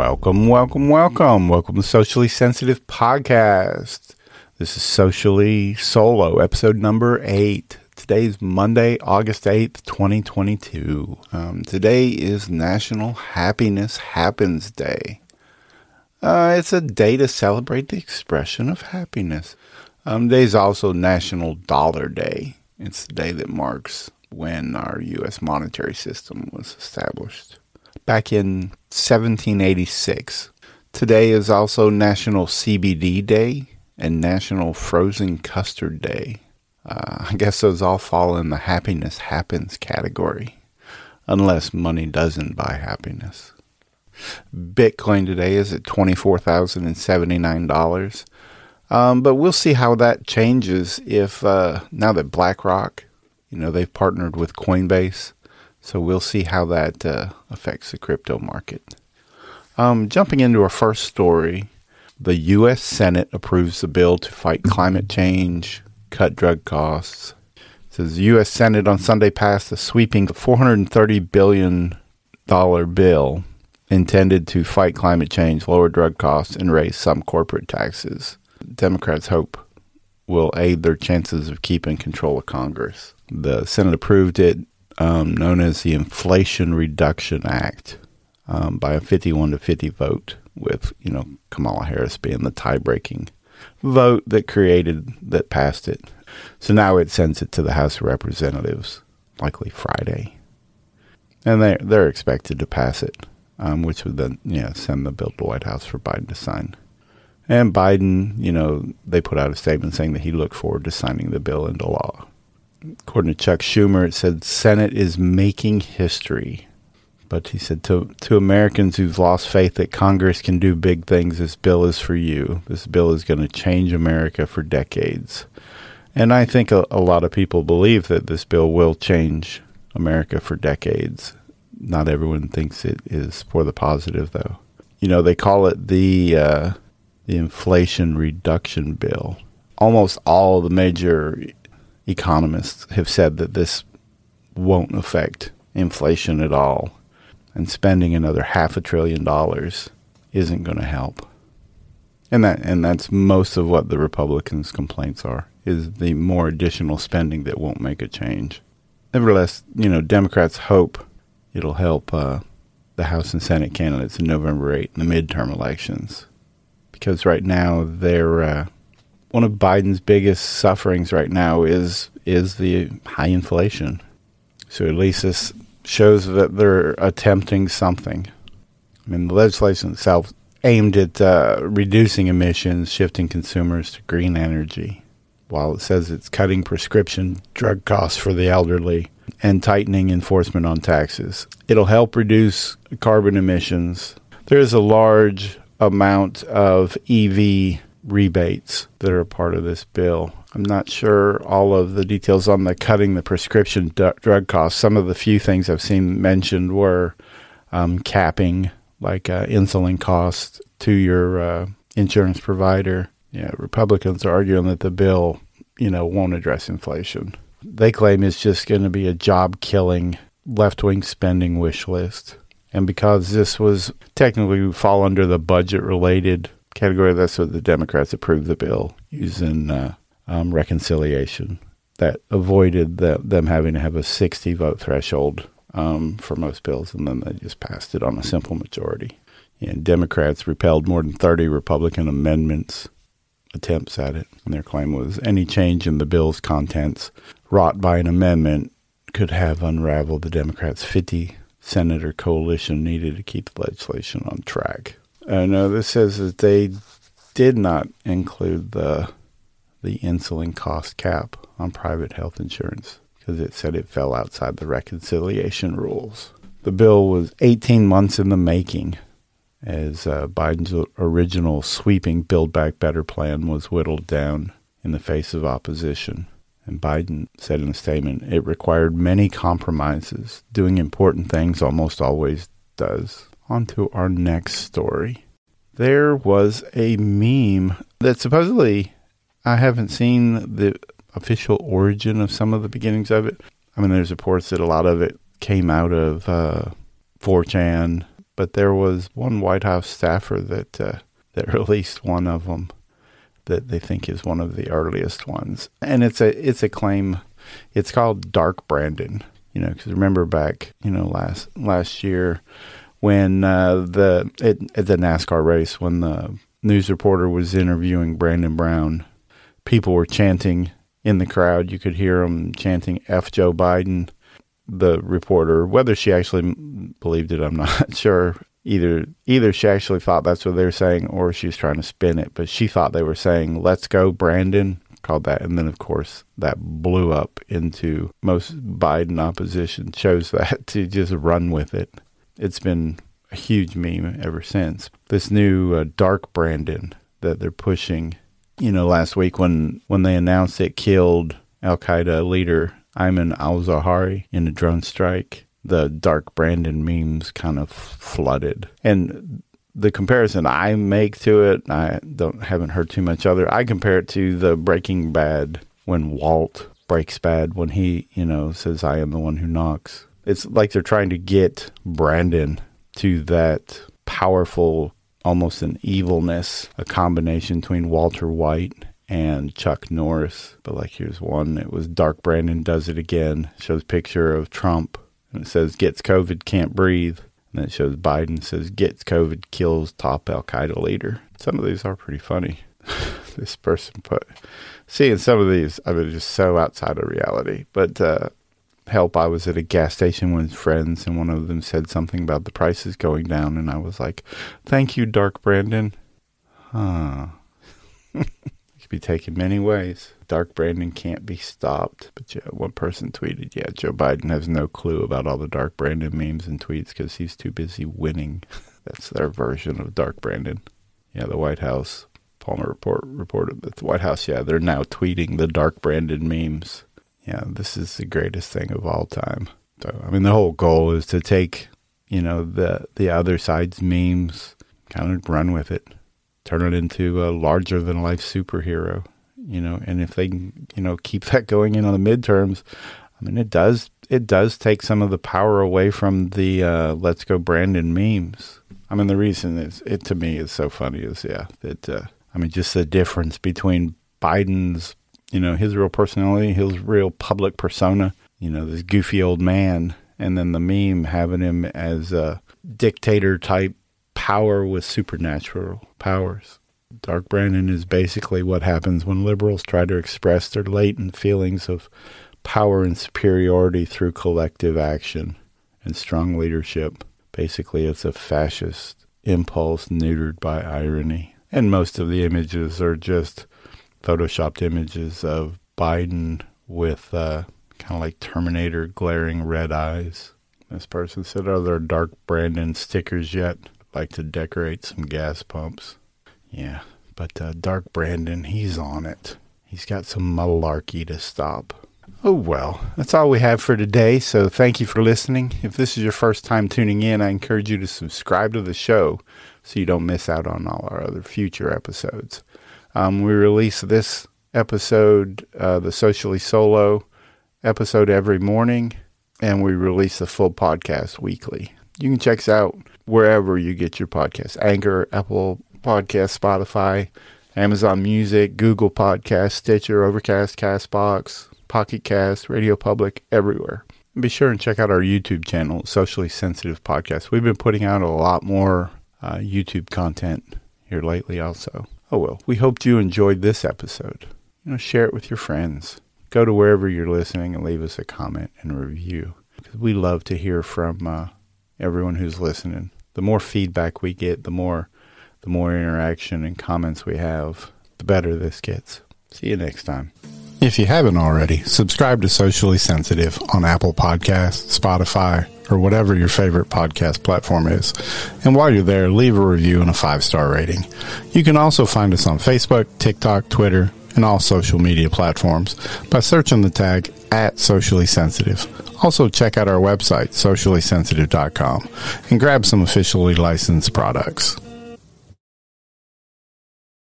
Welcome, welcome, welcome. Welcome to Socially Sensitive Podcast. This is Socially Solo, episode number eight. Today is Monday, August 8th, 2022. Um, today is National Happiness Happens Day. Uh, it's a day to celebrate the expression of happiness. Um, today is also National Dollar Day. It's the day that marks when our U.S. monetary system was established back in 1786. Today is also National CBD Day and National Frozen Custard Day. Uh, I guess those all fall in the happiness happens category, unless money doesn't buy happiness. Bitcoin today is at $24,079. Um, but we'll see how that changes if uh, now that BlackRock, you know, they've partnered with Coinbase so we'll see how that uh, affects the crypto market. Um, jumping into our first story, the U.S. Senate approves the bill to fight climate change, cut drug costs. It says the U.S. Senate on Sunday passed a sweeping $430 billion bill intended to fight climate change, lower drug costs, and raise some corporate taxes. Democrats hope will aid their chances of keeping control of Congress. The Senate approved it um, known as the Inflation Reduction Act um, by a 51 to 50 vote, with you know Kamala Harris being the tie-breaking vote that created that passed it. So now it sends it to the House of Representatives, likely Friday, and they they're expected to pass it, um, which would then yeah send the bill to the White House for Biden to sign. And Biden, you know, they put out a statement saying that he looked forward to signing the bill into law according to Chuck Schumer, it said Senate is making history. But he said to to Americans who've lost faith that Congress can do big things, this bill is for you. This bill is going to change America for decades. And I think a, a lot of people believe that this bill will change America for decades. Not everyone thinks it is for the positive, though. You know, they call it the uh, the Inflation Reduction Bill. Almost all the major economists have said that this won't affect inflation at all, and spending another half a trillion dollars isn't going to help. And that and that's most of what the Republicans' complaints are is the more additional spending that won't make a change. Nevertheless, you know, Democrats hope it'll help uh, the House and Senate candidates in November 8 in the midterm elections, because right now they're uh, one of Biden's biggest sufferings right now is is the high inflation. So at least this shows that they're attempting something. I mean, the legislation itself aimed at uh, reducing emissions, shifting consumers to green energy, while it says it's cutting prescription drug costs for the elderly and tightening enforcement on taxes. It'll help reduce carbon emissions. There is a large amount of EV rebates that are a part of this bill. I'm not sure all of the details on the cutting the prescription d- drug costs. Some of the few things I've seen mentioned were um, capping, like uh, insulin costs to your uh, insurance provider. Yeah, Republicans are arguing that the bill, you know, won't address inflation. They claim it's just going to be a job killing left wing spending wish list. And because this was technically fall under the budget related category. That's what the Democrats approved the bill using uh, um, reconciliation that avoided the, them having to have a 60 vote threshold um, for most bills, and then they just passed it on a simple majority. And Democrats repelled more than 30 Republican amendments attempts at it. And their claim was any change in the bill's contents wrought by an amendment could have unraveled the Democrats' 50 senator coalition needed to keep the legislation on track. Uh, no, this says that they did not include the the insulin cost cap on private health insurance because it said it fell outside the reconciliation rules. The bill was 18 months in the making as uh, Biden's original sweeping Build Back Better plan was whittled down in the face of opposition. And Biden said in a statement, it required many compromises. Doing important things almost always does on to our next story. There was a meme that supposedly I haven't seen the official origin of some of the beginnings of it. I mean, there's reports that a lot of it came out of uh, 4chan, but there was one White House staffer that uh, that released one of them that they think is one of the earliest ones, and it's a it's a claim. It's called Dark Brandon. You know, because remember back, you know, last last year when uh, the it, at the NASCAR race when the news reporter was interviewing Brandon Brown, people were chanting in the crowd. You could hear them chanting "F Joe Biden." The reporter, whether she actually believed it, I'm not sure. Either either she actually thought that's what they were saying, or she was trying to spin it. But she thought they were saying "Let's go, Brandon." Called that, and then of course that blew up into most Biden opposition chose that to just run with it. It's been a huge meme ever since. This new uh, dark Brandon that they're pushing, you know, last week when when they announced it killed Al Qaeda leader Ayman al Zawahiri in a drone strike, the dark Brandon memes kind of flooded. And the comparison I make to it, I don't haven't heard too much other. I compare it to the Breaking Bad when Walt breaks bad when he, you know, says I am the one who knocks. It's like they're trying to get Brandon to that powerful, almost an evilness, a combination between Walter White and Chuck Norris. But like here's one. It was Dark Brandon does it again. Shows picture of Trump and it says gets COVID, can't breathe. And then it shows Biden says gets COVID, kills top Al Qaeda leader. Some of these are pretty funny. this person put seeing some of these, I mean, just so outside of reality. But uh, help, I was at a gas station with friends, and one of them said something about the prices going down, and I was like, "Thank you, Dark Brandon." Huh. it could be taken many ways. Dark Brandon can't be stopped. But yeah, one person tweeted, "Yeah, Joe Biden has no clue about all the Dark Brandon memes and tweets because he's too busy winning." That's their version of Dark Brandon. Yeah, the White House. Palmer report reported that the White House, yeah, they're now tweeting the Dark Brandon memes yeah, this is the greatest thing of all time. So, I mean, the whole goal is to take, you know, the the other side's memes, kind of run with it, turn it into a larger than life superhero, you know. And if they, you know, keep that going in on the midterms, I mean, it does it does take some of the power away from the uh, "Let's Go Brandon" memes. I mean, the reason is it to me is so funny is yeah that uh, I mean just the difference between Biden's you know, his real personality, his real public persona, you know, this goofy old man, and then the meme having him as a dictator type power with supernatural powers. Dark Brandon is basically what happens when liberals try to express their latent feelings of power and superiority through collective action and strong leadership. Basically, it's a fascist impulse neutered by irony. And most of the images are just photoshopped images of Biden with uh, kind of like Terminator glaring red eyes. This person said, Are there dark Brandon stickers yet? Like to decorate some gas pumps. Yeah, but uh, Dark Brandon, he's on it. He's got some malarkey to stop. Oh, well, that's all we have for today. So thank you for listening. If this is your first time tuning in, I encourage you to subscribe to the show so you don't miss out on all our other future episodes. Um, we release this episode, uh, the Socially Solo episode, every morning, and we release the full podcast weekly. You can check us out wherever you get your podcasts Anchor, Apple Podcast, Spotify, Amazon Music, Google Podcast, Stitcher, Overcast, Castbox, Pocket Cast, Radio Public, everywhere. Be sure and check out our YouTube channel, Socially Sensitive Podcast. We've been putting out a lot more uh, YouTube content here lately, also. Oh well, we hoped you enjoyed this episode. You know, share it with your friends. Go to wherever you're listening and leave us a comment and review. Because we love to hear from uh, everyone who's listening. The more feedback we get, the more the more interaction and comments we have, the better this gets. See you next time. If you haven't already, subscribe to Socially Sensitive on Apple Podcasts, Spotify, or whatever your favorite podcast platform is. And while you're there, leave a review and a five star rating. You can also find us on Facebook, TikTok, Twitter, and all social media platforms by searching the tag at socially sensitive. Also, check out our website, sociallysensitive.com, and grab some officially licensed products.